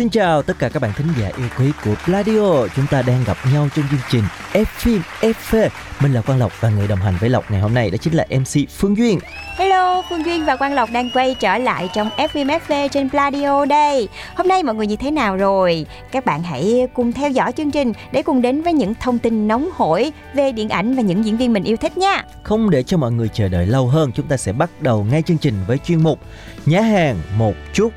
Xin chào tất cả các bạn thính giả yêu quý của Pladio Chúng ta đang gặp nhau trong chương trình F phim FV Mình là Quang Lộc và người đồng hành với Lộc ngày hôm nay đó chính là MC Phương Duyên Hello, Phương Duyên và Quang Lộc đang quay trở lại trong FM FV trên Pladio đây. Hôm nay mọi người như thế nào rồi? Các bạn hãy cùng theo dõi chương trình để cùng đến với những thông tin nóng hổi về điện ảnh và những diễn viên mình yêu thích nha. Không để cho mọi người chờ đợi lâu hơn Chúng ta sẽ bắt đầu ngay chương trình với chuyên mục Nhá hàng một chút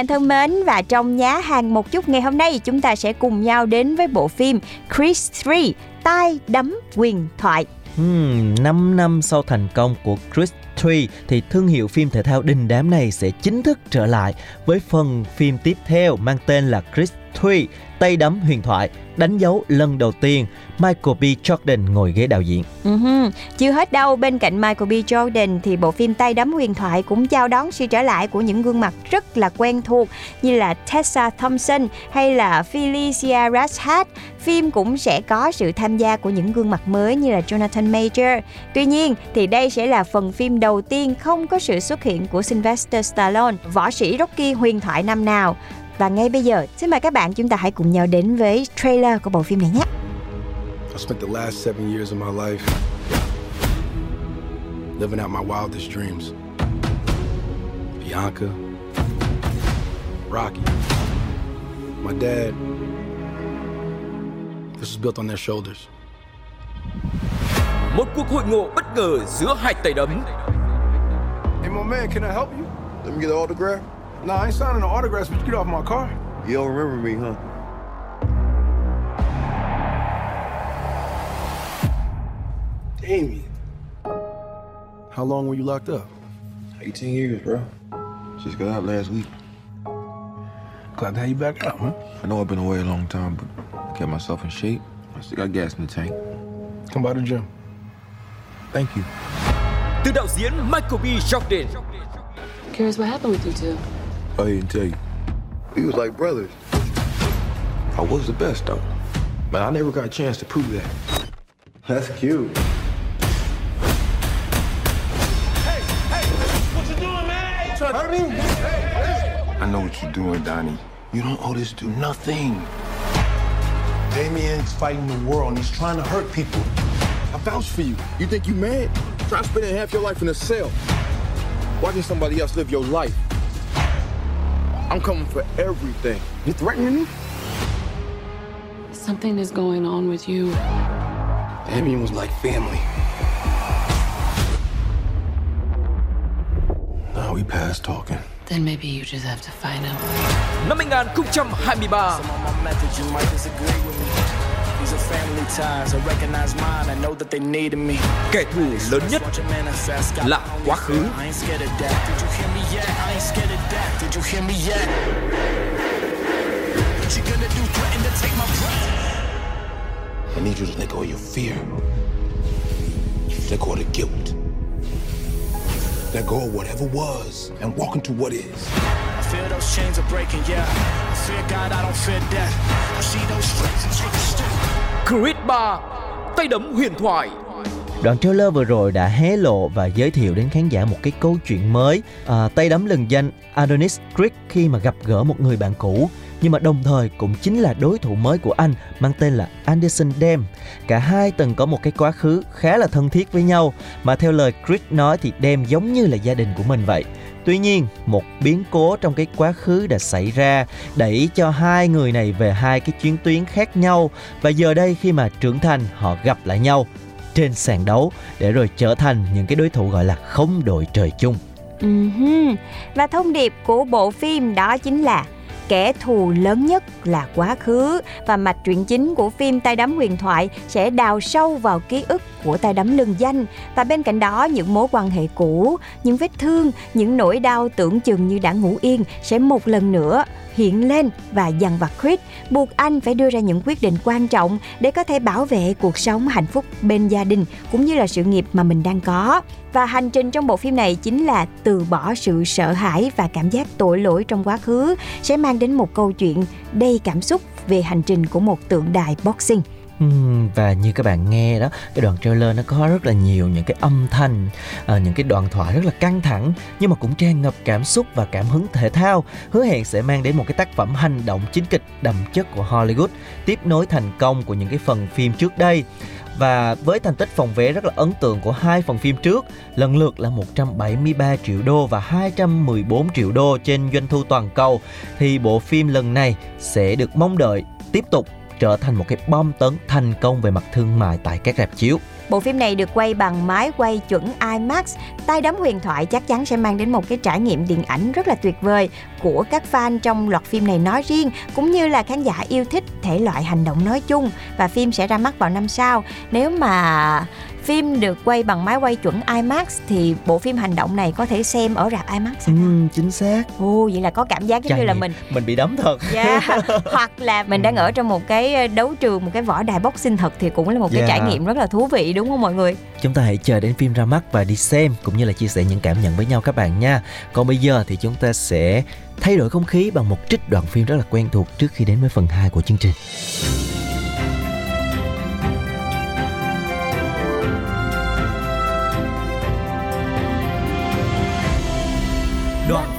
bạn thân mến và trong nhá hàng một chút ngày hôm nay chúng ta sẽ cùng nhau đến với bộ phim Chris 3 Tay đấm quyền thoại. Hmm, 5 năm sau thành công của Chris 3 thì thương hiệu phim thể thao đình đám này sẽ chính thức trở lại với phần phim tiếp theo mang tên là Chris Thuy Tay đấm huyền thoại đánh dấu lần đầu tiên Michael B. Jordan ngồi ghế đạo diễn. Uh-huh. Chưa hết đâu, bên cạnh Michael B. Jordan thì bộ phim Tay đấm huyền thoại cũng chào đón sự trở lại của những gương mặt rất là quen thuộc như là Tessa Thompson hay là Felicia Rashad. Phim cũng sẽ có sự tham gia của những gương mặt mới như là Jonathan Major. Tuy nhiên thì đây sẽ là phần phim đầu tiên không có sự xuất hiện của Sylvester Stallone, võ sĩ Rocky huyền thoại năm nào. Và ngay bây giờ, xin mời các bạn chúng ta hãy cùng nhau đến với trailer của bộ phim này nhé. I spent the last seven years of my life living out my wildest dreams. Bianca, Rocky, my dad. This was built on their shoulders. một cuộc hội ngộ bất ngờ giữa hai tay đấm Hey, my man, can I help you? Let me get an autograph. Nah, I ain't signing no autographs, but you get off my car. You don't remember me, huh? Damien. How long were you locked up? 18 years, bro. Just got out last week. Glad to have you back out, man. I know I've been away a long time, but I kept myself in shape. I still got gas in the tank. Come by the gym. Thank you. từ đạo diễn Michael B. Jordan Curious what happened with you two? I didn't tell you. We was like brothers. I was the best, though. But I never got a chance to prove that. That's cute. Hey! Hey! What you doing, man? Trying to? Hey, I know what you're doing, Donnie. You don't owe this dude nothing. Damien's fighting the world and he's trying to hurt people. I vouch for you. You think you mad? Try spending half your life in a cell. Watching somebody else live your life. I'm coming for everything. You threatening me? Something is going on with you. Damien was like family. Now we past talking. Then maybe you just have to find him. năm 2023 Some of my methods you might disagree with me. These are family ties. I recognize mine. I know that they needed me. kẻ thù lớn nhất Watch it manifest. Got là quá khứ. I ain't scared of that. Did you hear me yet? I ain't scared of that. Did you hear me yet? What you gonna do? Threaten to take my breath? I need you to let go of your fear. Let go of the guilt. Let go of whatever was and walk into what is. I feel those chains are breaking, yeah. I fear God, I don't fear death. I see those stripes and take a step. Creed 3 tay đấm huyền thoại Đoạn trailer vừa rồi đã hé lộ và giới thiệu đến khán giả một cái câu chuyện mới à, tay đấm lừng danh Adonis Creed khi mà gặp gỡ một người bạn cũ nhưng mà đồng thời cũng chính là đối thủ mới của anh mang tên là Anderson Dam. Cả hai từng có một cái quá khứ khá là thân thiết với nhau mà theo lời Creed nói thì Dam giống như là gia đình của mình vậy. Tuy nhiên, một biến cố trong cái quá khứ đã xảy ra đẩy cho hai người này về hai cái chuyến tuyến khác nhau và giờ đây khi mà trưởng thành họ gặp lại nhau trên sàn đấu để rồi trở thành những cái đối thủ gọi là không đội trời chung. Ừm, Và thông điệp của bộ phim đó chính là kẻ thù lớn nhất là quá khứ. Và mạch truyện chính của phim tay đấm huyền thoại sẽ đào sâu vào ký ức của tay đấm lừng danh. Và bên cạnh đó những mối quan hệ cũ, những vết thương, những nỗi đau tưởng chừng như đã ngủ yên sẽ một lần nữa hiện lên và dằn vặt Chris buộc anh phải đưa ra những quyết định quan trọng để có thể bảo vệ cuộc sống hạnh phúc bên gia đình cũng như là sự nghiệp mà mình đang có. Và hành trình trong bộ phim này chính là từ bỏ sự sợ hãi và cảm giác tội lỗi trong quá khứ sẽ mang đến một câu chuyện đầy cảm xúc về hành trình của một tượng đài boxing. Và như các bạn nghe đó, cái đoạn trailer nó có rất là nhiều những cái âm thanh ờ, những cái đoạn thoại rất là căng thẳng, nhưng mà cũng tràn ngập cảm xúc và cảm hứng thể thao, hứa hẹn sẽ mang đến một cái tác phẩm hành động chính kịch đậm chất của Hollywood, tiếp nối thành công của những cái phần phim trước đây. Và với thành tích phòng vé rất là ấn tượng của hai phần phim trước, lần lượt là 173 triệu đô và 214 triệu đô trên doanh thu toàn cầu, thì bộ phim lần này sẽ được mong đợi tiếp tục trở thành một cái bom tấn thành công về mặt thương mại tại các rạp chiếu. Bộ phim này được quay bằng máy quay chuẩn IMAX. Tay đấm huyền thoại chắc chắn sẽ mang đến một cái trải nghiệm điện ảnh rất là tuyệt vời của các fan trong loạt phim này nói riêng, cũng như là khán giả yêu thích thể loại hành động nói chung và phim sẽ ra mắt vào năm sau. Nếu mà phim được quay bằng máy quay chuẩn IMAX thì bộ phim hành động này có thể xem ở rạp IMAX. Ừ, chính xác. Ồ, vậy là có cảm giác giống Trải như là mình Mình bị đấm thật. Yeah. hoặc là mình đang ở trong một cái đấu trường một cái võ đài boxing thật thì cũng là một cái Yeah. trải nghiệm rất là thú vị đúng không mọi người Chúng ta hãy chờ đến phim ra mắt và đi xem cũng như là chia sẻ những cảm nhận với nhau các bạn nha. Còn bây giờ thì chúng ta sẽ thay đổi không khí bằng một trích đoạn phim rất là quen thuộc trước khi đến với phần 2 của chương trình.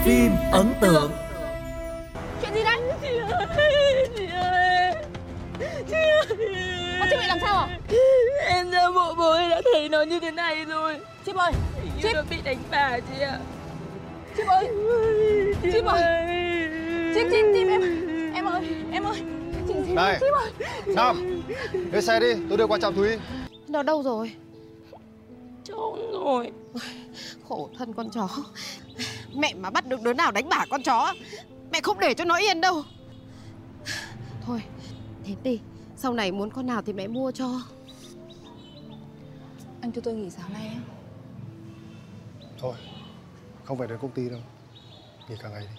Phim ấn tượng Chuyện gì đấy? Chị ơi, chị ơi, chị ơi. Con chị bị làm sao à? Em ra bộ bố ấy đã thấy nó như thế này rồi. Chip ơi, Chip. nó bị đánh bà chị ạ. Chip ơi, Chị Chip ơi. Chip, Chip, Chip em Em ơi, em ơi Chị, chị, Này. Chip ơi Nam, lên xe đi, tôi đưa qua trạm Thúy. Nó đâu rồi? Trốn rồi. Khổ thân con chó Mẹ mà bắt được đứa nào đánh bả con chó Mẹ không để cho nó yên đâu Thôi, thế đi Sau này muốn con nào thì mẹ mua cho Anh cho tôi nghỉ sáng nay á Thôi, không phải đến công ty đâu. Nghỉ cả ngày đi.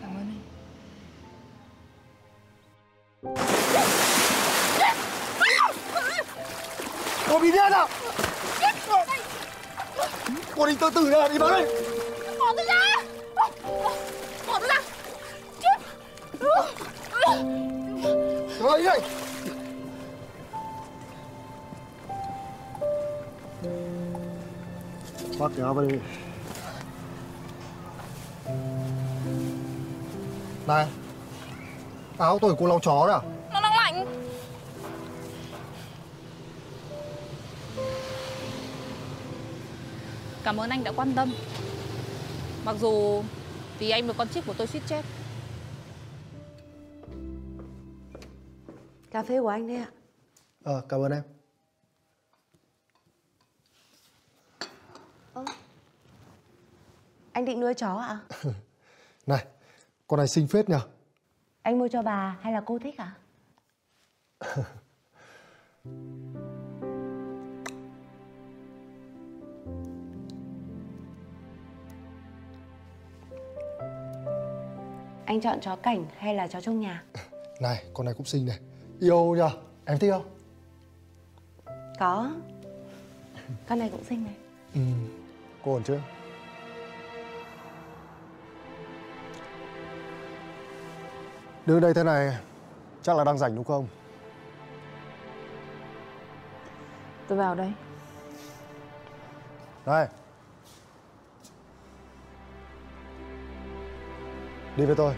Cảm ơn anh Cô bị điên à? Cô đi tự tử ra, đi vào đây. Bỏ tôi ra Bỏ tôi ra Chip Rồi, đây. Khoác cái áo vào đi. Này, áo tôi của cô lau chó đấy à? Cảm ơn anh đã quan tâm Mặc dù vì anh và con chip của tôi suýt chết Cà phê của anh đấy ạ. Ờ, cảm ơn em. Anh định nuôi chó ạ? Này, con này xinh phết nhờ. Anh mua cho bà hay là cô thích ạ? Anh chọn chó cảnh hay là chó trong nhà? Này, con này cũng xinh này. Yêu nhờ, em thích không? Có. Con này cũng xinh này. Ừ, cô ổn chưa? Đứng đây thế này, chắc là đang rảnh đúng không? Tôi vào đây Này. Đi với tôi.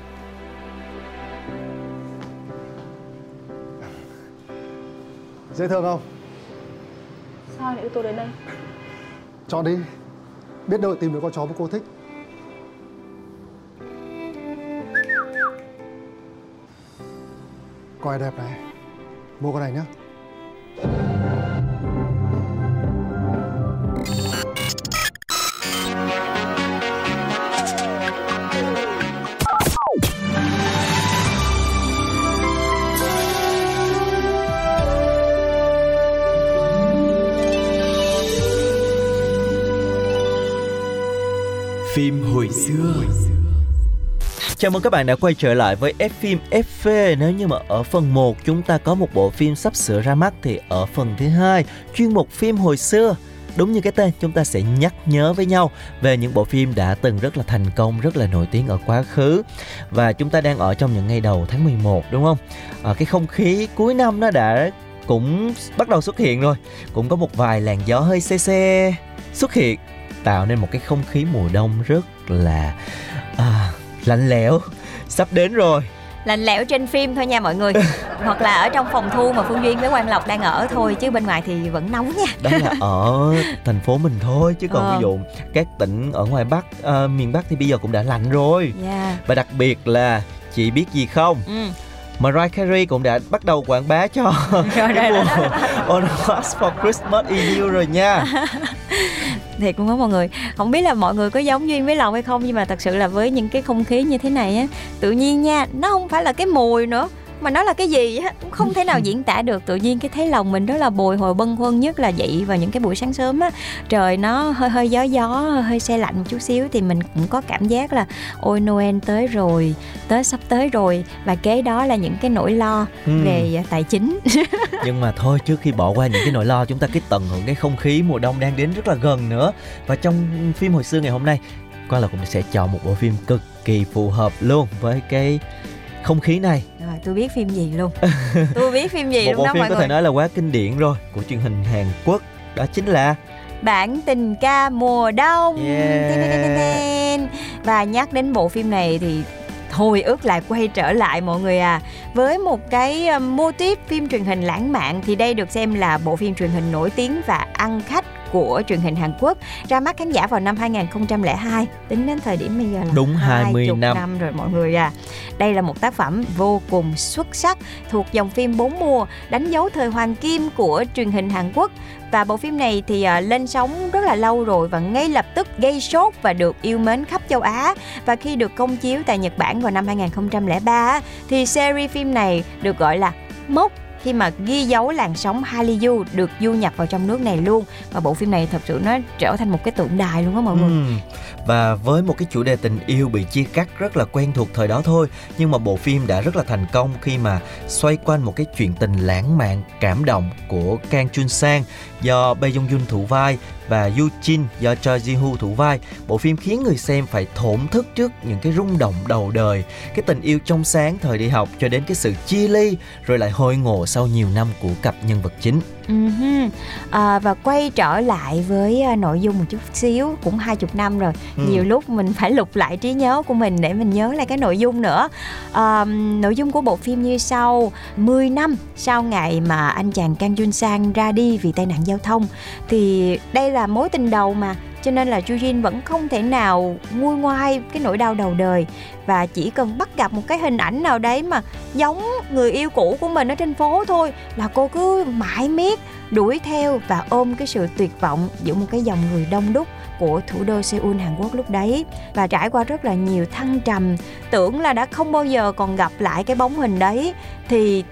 Dễ thương không? Sao lại đưa tôi đến đây Chọn đi. Biết đâu tìm được con chó mà cô thích. Coi đẹp này. Mua con này nhá. Chào mừng các bạn đã quay trở lại với F phim FV. Nếu như mà ở phần 1 chúng ta có một bộ phim sắp sửa ra mắt thì ở phần thứ hai chuyên mục phim hồi xưa đúng như cái tên chúng ta sẽ nhắc nhớ với nhau về những bộ phim đã từng rất là thành công rất là nổi tiếng ở quá khứ. Và chúng ta đang ở trong những ngày đầu tháng 11 đúng không? À, cái không khí cuối năm nó đã cũng bắt đầu xuất hiện rồi. Cũng có một vài làn gió hơi xe xe xuất hiện tạo nên một cái không khí mùa đông rất là à, lạnh lẽo sắp đến rồi lạnh lẽo trên phim thôi nha mọi người hoặc là ở trong phòng thu mà phương duyên với quang lộc đang ở thôi chứ bên ngoài thì vẫn nóng nha đó là ở thành phố mình thôi chứ còn Ờ. ví dụ các tỉnh ở ngoài bắc ờ, miền bắc thì bây giờ cũng đã lạnh rồi yeah. và đặc biệt là chị biết gì không ừ. Mariah Carey cũng đã bắt đầu quảng bá cho. On Us for Christmas is You rồi nha thiệt luôn á mọi người. Không biết là mọi người có giống duyên với lòng hay không, nhưng mà thật sự là với những cái không khí như thế này á, tự nhiên nha, nó không phải là cái mùi nữa mà nó là cái gì á cũng không thể nào diễn tả được. Tự nhiên cái thấy lòng mình rất là bồi hồi bâng khuâng nhất là dậy vào những cái buổi sáng sớm á. Trời nó hơi hơi gió gió hơi, hơi se lạnh một chút xíu thì mình cũng có cảm giác là ôi Noel tới rồi Tết sắp tới rồi. Và kế đó là những cái nỗi lo Ừ. về tài chính. Nhưng mà thôi trước khi bỏ qua những cái nỗi lo chúng ta cứ tận hưởng cái không khí mùa đông đang đến rất là gần nữa. Và trong phim hồi xưa ngày hôm nay Quang Lộc cũng sẽ chọn một bộ phim cực kỳ phù hợp luôn với cái không khí này tôi biết phim gì luôn. Tôi biết phim gì một luôn bộ đó phim mọi có người. thể nói là quá kinh điển rồi của truyền hình Hàn Quốc đó chính là bản tình ca mùa đông. Yeah. Và nhắc đến bộ phim này thì thôi ước lại quay trở lại mọi người à. Với một cái um, mô típ phim truyền hình lãng mạn thì đây được xem là bộ phim truyền hình nổi tiếng và ăn khách của truyền hình Hàn Quốc ra mắt khán giả vào năm 2002 tính đến thời điểm bây giờ là Đúng 20 20 năm. năm rồi mọi người à. Đây là một tác phẩm vô cùng xuất sắc thuộc dòng phim bốn mùa đánh dấu thời hoàng kim của truyền hình Hàn Quốc. Và bộ phim này thì à, lên sóng rất là lâu rồi và ngay lập tức gây sốt và được yêu mến khắp châu Á. Và khi được công chiếu tại Nhật Bản vào năm 2003 á, thì series phim này được gọi là mốc khi mà ghi dấu làn sóng Hallyu được du nhập vào trong nước này luôn và bộ phim này thật sự nó trở thành một cái tượng đài luôn á mọi người Ừ. Và với một cái chủ đề tình yêu bị chia cắt rất là quen thuộc thời đó thôi, Nhưng mà bộ phim đã rất là thành công khi mà xoay quanh một cái chuyện tình lãng mạn, cảm động của Kang Chun Sang do Bae Jong Jun thủ vai và Yu Jin do Choi Ji Hu thủ vai. Bộ phim khiến người xem phải thổn thức trước những cái rung động đầu đời, cái tình yêu trong sáng thời đi học cho đến cái sự chia ly rồi lại hội ngộ sau nhiều năm của cặp nhân vật chính. Uh-huh. À, và quay trở lại với à, nội dung một chút xíu cũng hai chục năm rồi Ừ. nhiều lúc mình phải lục lại trí nhớ của mình để mình nhớ lại cái nội dung nữa à, nội dung của bộ phim như sau 10 năm sau ngày mà anh chàng Kang Jun Sang ra đi vì tai nạn giao thông thì đây là mối tình đầu mà cho nên là Chu Jin vẫn không thể nào nguôi ngoai cái nỗi đau đầu đời. Và chỉ cần bắt gặp một cái hình ảnh nào đấy mà giống người yêu cũ của mình ở trên phố thôi là cô cứ mãi miết, đuổi theo và ôm cái sự tuyệt vọng giữa một cái dòng người đông đúc của thủ đô Seoul, Hàn Quốc lúc đấy. Và trải qua rất là nhiều thăng trầm, tưởng là đã không bao giờ còn gặp lại cái bóng hình đấy, thì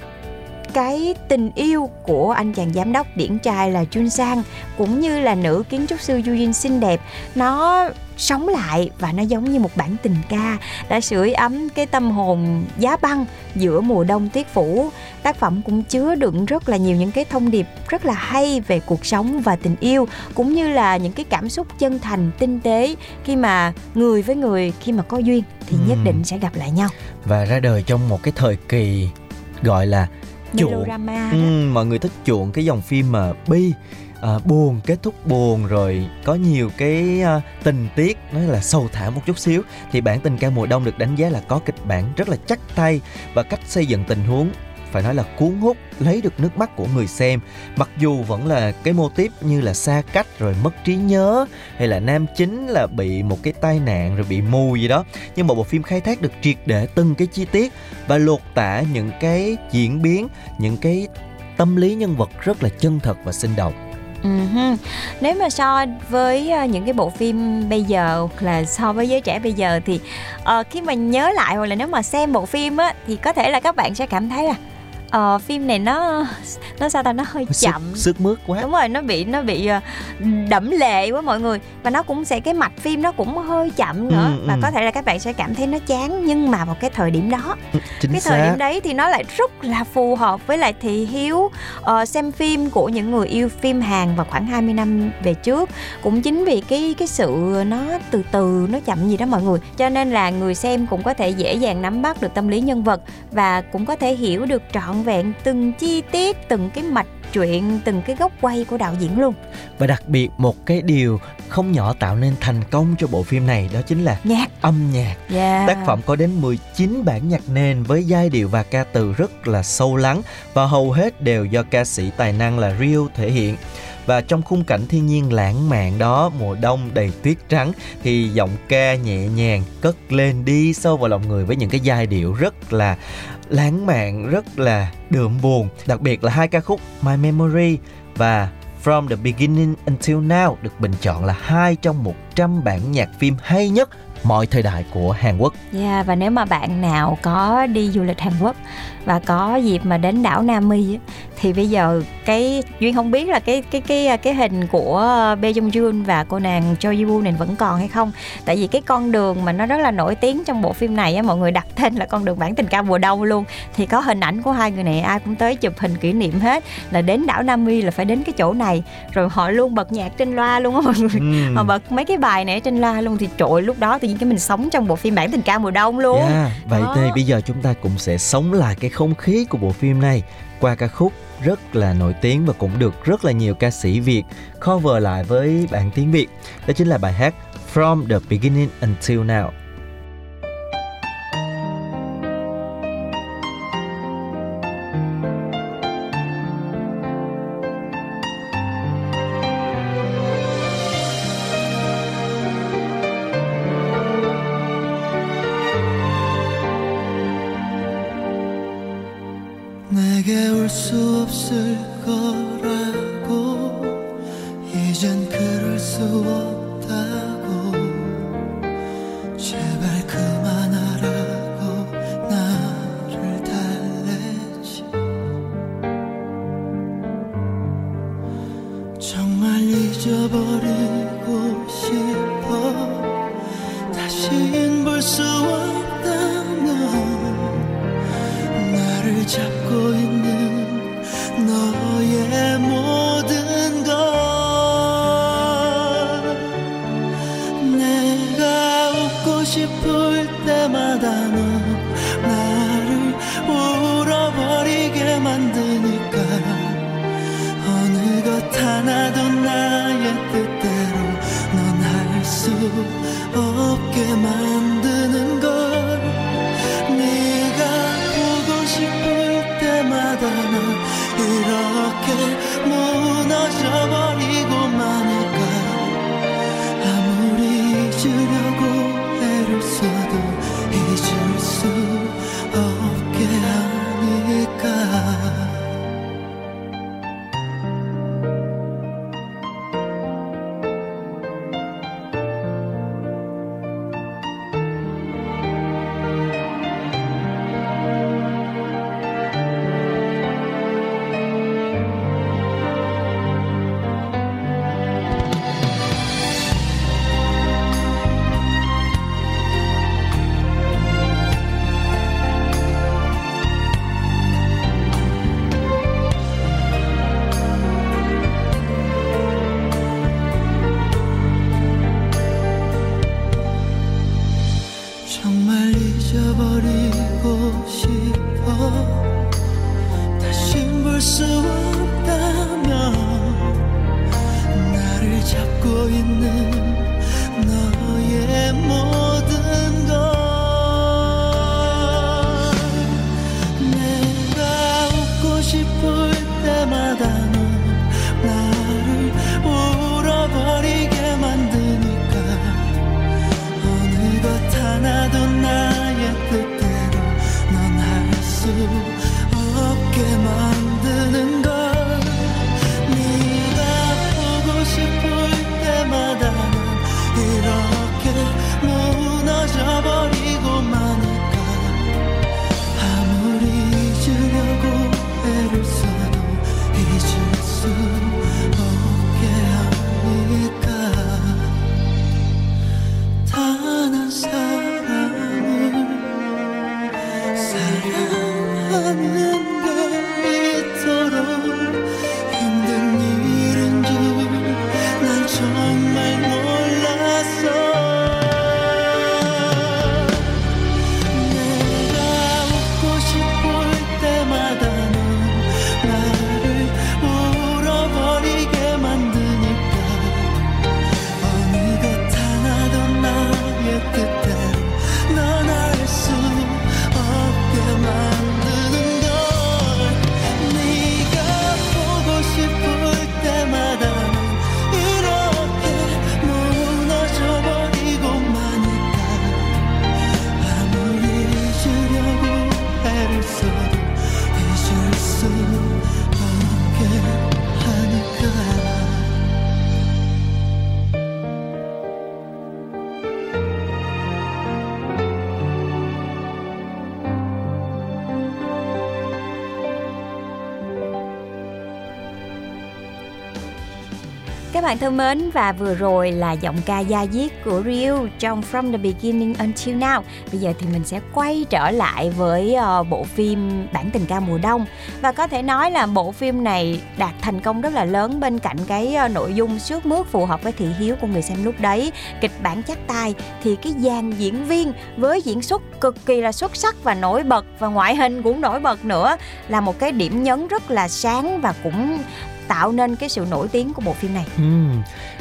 cái tình yêu của anh chàng giám đốc điển trai là Jun Sang cũng như là nữ kiến trúc sư Yoo Jin xinh đẹp. Nó sống lại và nó giống như một bản tình ca đã sưởi ấm cái tâm hồn giá băng giữa mùa đông tuyết phủ. Tác phẩm cũng chứa đựng rất là nhiều những cái thông điệp rất là hay về cuộc sống và tình yêu cũng như là những cái cảm xúc chân thành tinh tế khi mà người với người khi mà có duyên thì nhất Ừm. định sẽ gặp lại nhau. Và ra đời trong một cái thời kỳ gọi là chuộng. Ừ, mọi người thích chuộng cái dòng phim mà bi à, buồn kết thúc buồn rồi có nhiều cái à, tình tiết nói là sâu thẳm một chút xíu thì bản tình ca mùa đông được đánh giá là có kịch bản rất là chắc tay và cách xây dựng tình huống phải nói là cuốn hút lấy được nước mắt của người xem mặc dù vẫn là cái mô típ như là xa cách rồi mất trí nhớ hay là nam chính là bị một cái tai nạn rồi bị mù gì đó nhưng mà bộ phim khai thác được triệt để từng cái chi tiết và lột tả những cái diễn biến những cái tâm lý nhân vật rất là chân thật và sinh động Uh-huh. Nếu mà so với ờ, những cái bộ phim bây giờ là so với giới trẻ bây giờ thì uh, khi mà nhớ lại hoặc là nếu mà xem bộ phim á thì có thể là các bạn sẽ cảm thấy là ờ, phim này nó nó sao ta nó hơi sức, chậm. sức mướt quá. Đúng rồi nó bị nó bị ờ, đẫm lệ quá mọi người. Và nó cũng sẽ cái mạch phim nó cũng hơi chậm nữa. Ừ, và ừ. có thể là các bạn sẽ cảm thấy nó chán nhưng mà vào cái thời điểm đó Ừ, chính cái thời xác. điểm đấy thì nó lại rất là phù hợp với lại thị hiếu ờ, xem phim của những người yêu phim Hàn vào khoảng 20 năm về trước. Cũng chính vì cái cái sự nó từ từ nó chậm gì đó mọi người. Cho nên là người xem cũng có thể dễ dàng nắm bắt được tâm lý nhân vật và cũng có thể hiểu được trọn vẹn từng chi tiết từng cái mạch truyện từng cái góc quay của đạo diễn luôn và đặc biệt một cái điều không nhỏ tạo nên thành công cho bộ phim này đó chính là nhạc âm nhạc yeah. Tác phẩm có đến 19 bản nhạc nền với giai điệu và ca từ rất là sâu lắng và hầu hết đều do ca sĩ tài năng là Rio thể hiện. Và trong khung cảnh thiên nhiên lãng mạn đó, mùa đông đầy tuyết trắng thì giọng ca nhẹ nhàng cất lên đi sâu vào lòng người với những cái giai điệu rất là lãng mạn, rất là đượm buồn. Đặc biệt là hai ca khúc My Memory và From the Beginning Until Now được bình chọn là hai trong 100 bản nhạc phim hay nhất mọi thời đại của Hàn Quốc. Yeah, và nếu mà bạn nào có đi du lịch Hàn Quốc và có dịp mà đến đảo Nam Mi á, thì bây giờ cái duyên không biết là cái cái cái cái hình của Bae Jong Jun và cô nàng Choi Ji Woo này vẫn còn hay không tại vì cái con đường mà nó rất là nổi tiếng trong bộ phim này á mọi người đặt tên là con đường bản tình ca mùa đông luôn thì có hình ảnh của hai người này ai cũng tới chụp hình kỷ niệm hết là đến đảo Nam Mi là phải đến cái chỗ này rồi họ luôn bật nhạc trên loa luôn á mọi người Ừm. họ bật mấy cái bài này trên loa luôn thì trội lúc đó tự nhiên cái mình sống trong bộ phim bản tình ca mùa đông luôn Yeah, vậy Đó. thì bây giờ chúng ta cũng sẽ sống lại cái không khí của bộ phim này qua ca khúc rất là nổi tiếng và cũng được rất là nhiều ca sĩ Việt cover lại với bản tiếng Việt. Đó chính là bài hát From the Beginning Until Now. Bạn thân mến và vừa rồi là giọng ca da diết của Ryu trong From the Beginning Until Now. Bây giờ thì mình sẽ quay trở lại với ờ, bộ phim Bản tình ca mùa đông và có thể nói là bộ phim này đạt thành công rất là lớn bên cạnh cái ờ, nội dung sướt mướt phù hợp với thị hiếu của người xem lúc đấy, kịch bản chắc tay thì cái dàn diễn viên với diễn xuất cực kỳ là xuất sắc và nổi bật và ngoại hình cũng nổi bật nữa là một cái điểm nhấn rất là sáng và cũng tạo nên cái sự nổi tiếng của bộ phim này. Ừ.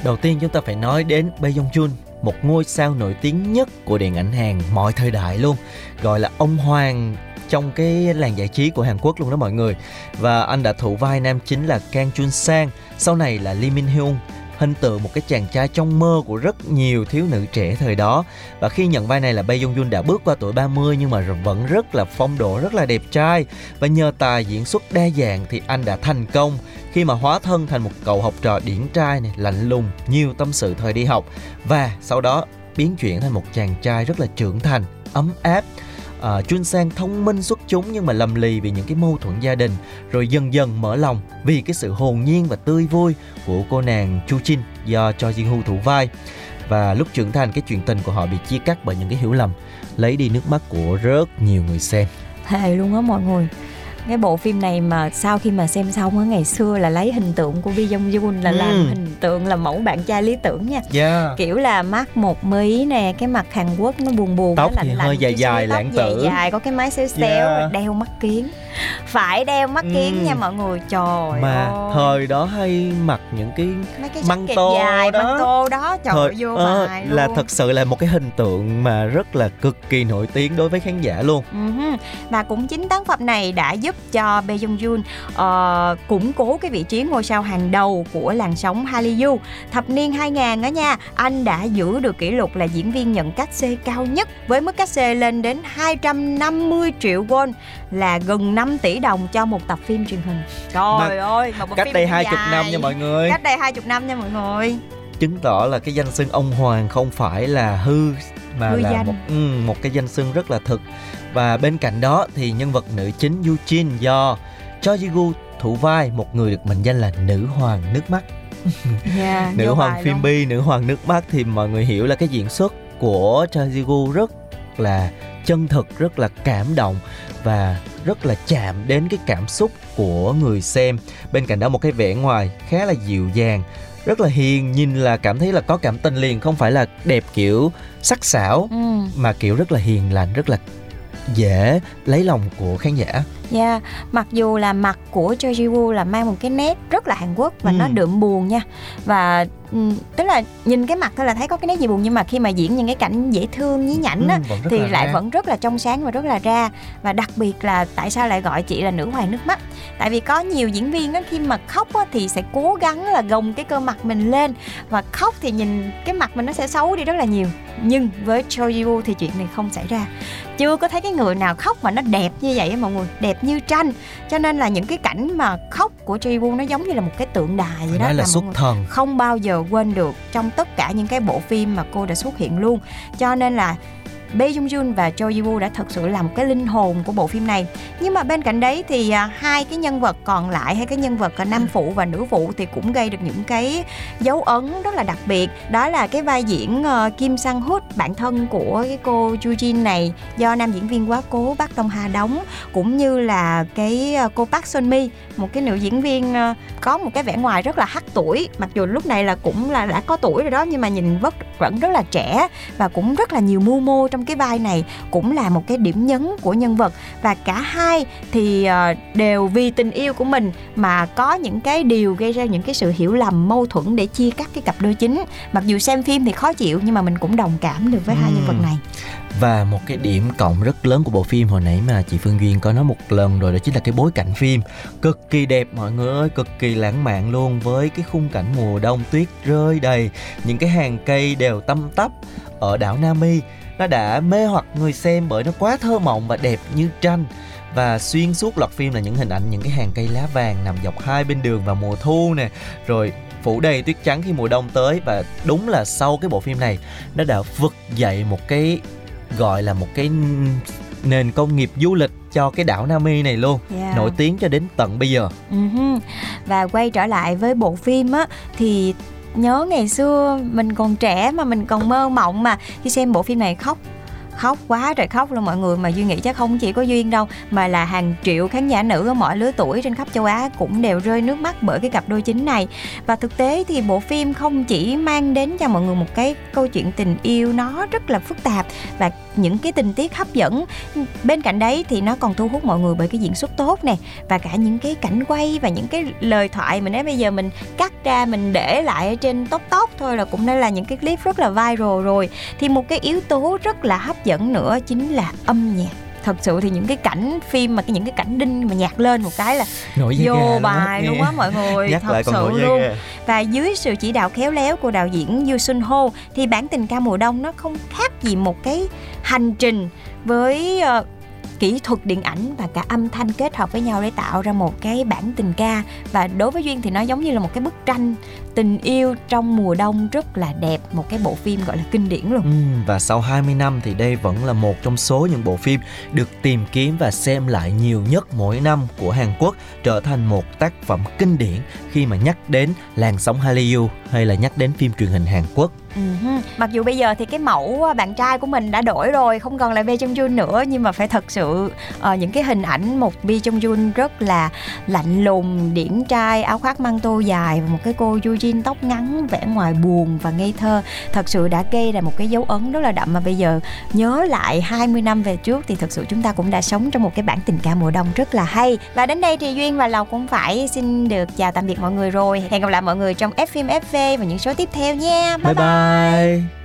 đầu tiên chúng ta phải nói đến Bae Jong Chun, một ngôi sao nổi tiếng nhất của điện ảnh Hàn mọi thời đại luôn, gọi là ông hoàng trong cái làng giải trí của Hàn Quốc luôn đó mọi người. Và anh đã thủ vai nam chính là Kang Chun Sang, sau này là Lee Min Hyun hình tượng một cái chàng trai trong mơ của rất nhiều thiếu nữ trẻ thời đó. Và khi nhận vai này là Bae Jong Jun đã bước qua tuổi 30 nhưng mà vẫn rất là phong độ, rất là đẹp trai. Và nhờ tài diễn xuất đa dạng thì anh đã thành công. Khi mà hóa thân thành một cậu học trò điển trai này, lạnh lùng, nhiều tâm sự thời đi học. Và sau đó biến chuyển thành một chàng trai rất là trưởng thành, ấm áp. Ờ, à, Chun Sang thông minh xuất chúng nhưng mà lầm lì vì những cái mâu thuẫn gia đình rồi dần dần mở lòng vì cái sự hồn nhiên và tươi vui của cô nàng Chu Jin do Cho Jin Hu thủ vai. Và lúc trưởng thành cái chuyện tình của họ bị chia cắt bởi những cái hiểu lầm lấy đi nước mắt của rất nhiều người xem. Thề luôn á mọi người cái bộ phim này mà sau khi mà xem xong á ngày xưa là lấy hình tượng của Vi Jong Jun là ừ. làm hình tượng là mẫu bạn trai lý tưởng nha yeah. kiểu là mắt một mí nè cái mặt Hàn Quốc nó buồn buồn tóc lạnh thì hơi dài dài lãng tử dài, dài có cái mái xéo xéo yeah. đeo mắt kiến phải đeo mắt kiến ừ. nha mọi người trời mà ơi. thời đó hay mặc những cái, Mấy cái măng tô dài, đó măng tô đó trời thời, vô uh, bài là thật sự là một cái hình tượng mà rất là cực kỳ nổi tiếng đối với khán giả luôn uh-huh. và cũng chính tác phẩm này đã giúp cho Bae Jong Jun uh, củng cố cái vị trí ngôi sao hàng đầu của làn sóng Hallyu. Thập niên 2000 đó nha anh đã giữ được kỷ lục là diễn viên nhận cát xê cao nhất với mức cát xê lên đến 250 triệu won là gần 5 tỷ đồng cho một tập phim truyền hình. Trời mà ơi mà cách đây hai chục năm nha mọi người. cách đây hai chục năm nha mọi người. Chứng tỏ là cái danh xưng ông hoàng không phải là hư mà hư là danh. một ừ, một cái danh xưng rất là thực và bên cạnh đó thì nhân vật nữ chính Yu Jin do Cho Ji Gu thủ vai một người được mệnh danh là nữ hoàng nước mắt. Yeah, nữ hoàng phim bi nữ hoàng nước mắt thì mọi người hiểu là cái diễn xuất của Cho Ji Gu rất là chân thực rất là cảm động và rất là chạm đến cái cảm xúc của người xem. Bên cạnh đó một cái vẻ ngoài khá là dịu dàng rất là hiền nhìn là cảm thấy là có cảm tình liền không phải là đẹp kiểu sắc sảo ừ. mà kiểu rất là hiền lành rất là dễ lấy lòng của khán giả. Dạ, yeah. mặc dù là mặt của Choi Ji Woo là mang một cái nét rất là Hàn Quốc và ừ. nó đượm buồn nha. Và Ừ, tức là nhìn cái mặt thôi là thấy có cái nét gì buồn nhưng mà khi mà diễn những cái cảnh dễ thương nhí nhảnh á ừ, thì lại ra. vẫn rất là trong sáng và rất là ra và đặc biệt là tại sao lại gọi chị là nữ hoàng nước mắt tại vì có nhiều diễn viên á khi mà khóc á thì sẽ cố gắng là gồng cái cơ mặt mình lên và khóc thì nhìn cái mặt mình nó sẽ xấu đi rất là nhiều nhưng với Choi Ji thì chuyện này không xảy ra. Chưa có thấy cái người nào khóc mà nó đẹp như vậy á mọi người? Đẹp như tranh. Cho nên là những cái cảnh mà khóc của Choi Ji nó giống như là một cái tượng đài vậy đó là, là xuất thần. không bao giờ quên được trong tất cả những cái bộ phim mà cô đã xuất hiện luôn. Cho nên là Bae Jung Jun và Cho Ji Woo đã thật sự là một cái linh hồn của bộ phim này. Nhưng mà bên cạnh đấy thì à, hai cái nhân vật còn lại hay cái nhân vật à, nam phụ và nữ phụ thì cũng gây được những cái dấu ấn rất là đặc biệt. Đó là cái vai diễn ờ, Kim Sang Hoot bạn thân của cái cô Ju Jin này do nam diễn viên quá cố Park Dong Ha đóng cũng như là cái ờ, cô Park Sun Mi một cái nữ diễn viên ờ, có một cái vẻ ngoài rất là hắc tuổi. Mặc dù lúc này là cũng là đã có tuổi rồi đó nhưng mà nhìn vẫn vẫn rất là trẻ và cũng rất là nhiều mưu mô trong cái vai này cũng là một cái điểm nhấn của nhân vật. Và cả hai thì ờ, đều vì tình yêu của mình mà có những cái điều gây ra những cái sự hiểu lầm mâu thuẫn để chia cắt cái cặp đôi chính. Mặc dù xem phim thì khó chịu nhưng mà mình cũng đồng cảm được với ừ. hai nhân vật này. Và một cái điểm cộng rất lớn của bộ phim hồi nãy mà chị Phương Duyên có nói một lần rồi đó chính là cái bối cảnh phim. Cực kỳ đẹp mọi người ơi cực kỳ lãng mạn luôn với cái khung cảnh mùa đông tuyết rơi đầy. Những cái hàng cây đều tăm tắp ở đảo Nami nó đã mê hoặc người xem bởi nó quá thơ mộng và đẹp như tranh và xuyên suốt loạt phim là những hình ảnh những cái hàng cây lá vàng nằm dọc hai bên đường vào mùa thu nè rồi phủ đầy tuyết trắng khi mùa đông tới và đúng là sau cái bộ phim này nó đã vực dậy một cái gọi là một cái nền công nghiệp du lịch cho cái đảo Nami này luôn yeah. nổi tiếng cho đến tận bây giờ uh-huh. và quay trở lại với bộ phim á thì nhớ ngày xưa mình còn trẻ mà mình còn mơ mộng mà. Khi xem bộ phim này khóc khóc quá trời khóc luôn. Mọi người mà duy nghĩ chắc không chỉ có duyên đâu, mà là hàng triệu khán giả nữ ở mọi lứa tuổi trên khắp châu á cũng đều rơi nước mắt bởi cái cặp đôi chính này. Và thực tế thì bộ phim không chỉ mang đến cho mọi người một cái câu chuyện tình yêu nó rất là phức tạp và những cái tình tiết hấp dẫn. Bên cạnh đấy thì nó còn thu hút mọi người bởi cái diễn xuất tốt nè, và cả những cái cảnh quay và những cái lời thoại mình nếu bây giờ mình cắt ra, mình để lại ở trên tóc tóc thôi là cũng đã là những cái clip rất là viral rồi. Thì một cái yếu tố rất là hấp dẫn nữa chính là âm nhạc thật sự thì những cái cảnh phim mà cái những cái cảnh đinh mà nhạc lên một cái là nổi vô bài luôn á mọi người Nhắc thật sự luôn. và dưới sự chỉ đạo khéo léo của đạo diễn Yoo Sun Ho thì bản tình ca mùa đông nó không khác gì một cái hành trình với ờ, kỹ thuật điện ảnh và cả âm thanh kết hợp với nhau để tạo ra một cái bản tình ca. Và đối với duyên thì nó giống như là một cái bức tranh tình yêu trong mùa đông rất là đẹp một cái bộ phim gọi là kinh điển luôn Ừ, và sau 20 năm thì đây vẫn là một trong số những bộ phim được tìm kiếm và xem lại nhiều nhất mỗi năm của Hàn Quốc trở thành một tác phẩm kinh điển khi mà nhắc đến làn sóng Hallyu hay là nhắc đến phim truyền hình Hàn Quốc. Hứ. Mặc dù bây giờ thì cái mẫu ờ, bạn trai của mình đã đổi rồi, không còn là Bae Jong Jun nữa nhưng mà phải thật sự ờ, những cái hình ảnh một Bae Jong Jun rất là lạnh lùng, điển trai, áo khoác măng tô dài và một cái cô Yoo Jin tóc ngắn vẻ ngoài buồn và ngây thơ thật sự đã gây ra một cái dấu ấn rất là đậm mà bây giờ nhớ lại 20 năm về trước thì thật sự chúng ta cũng đã sống trong một cái bản tình ca mùa đông rất là hay. Và đến đây thì Duyên và Lộc cũng phải xin được chào tạm biệt mọi người rồi. Hẹn gặp lại mọi người trong F phim FV và những số tiếp theo nha. Bye bye.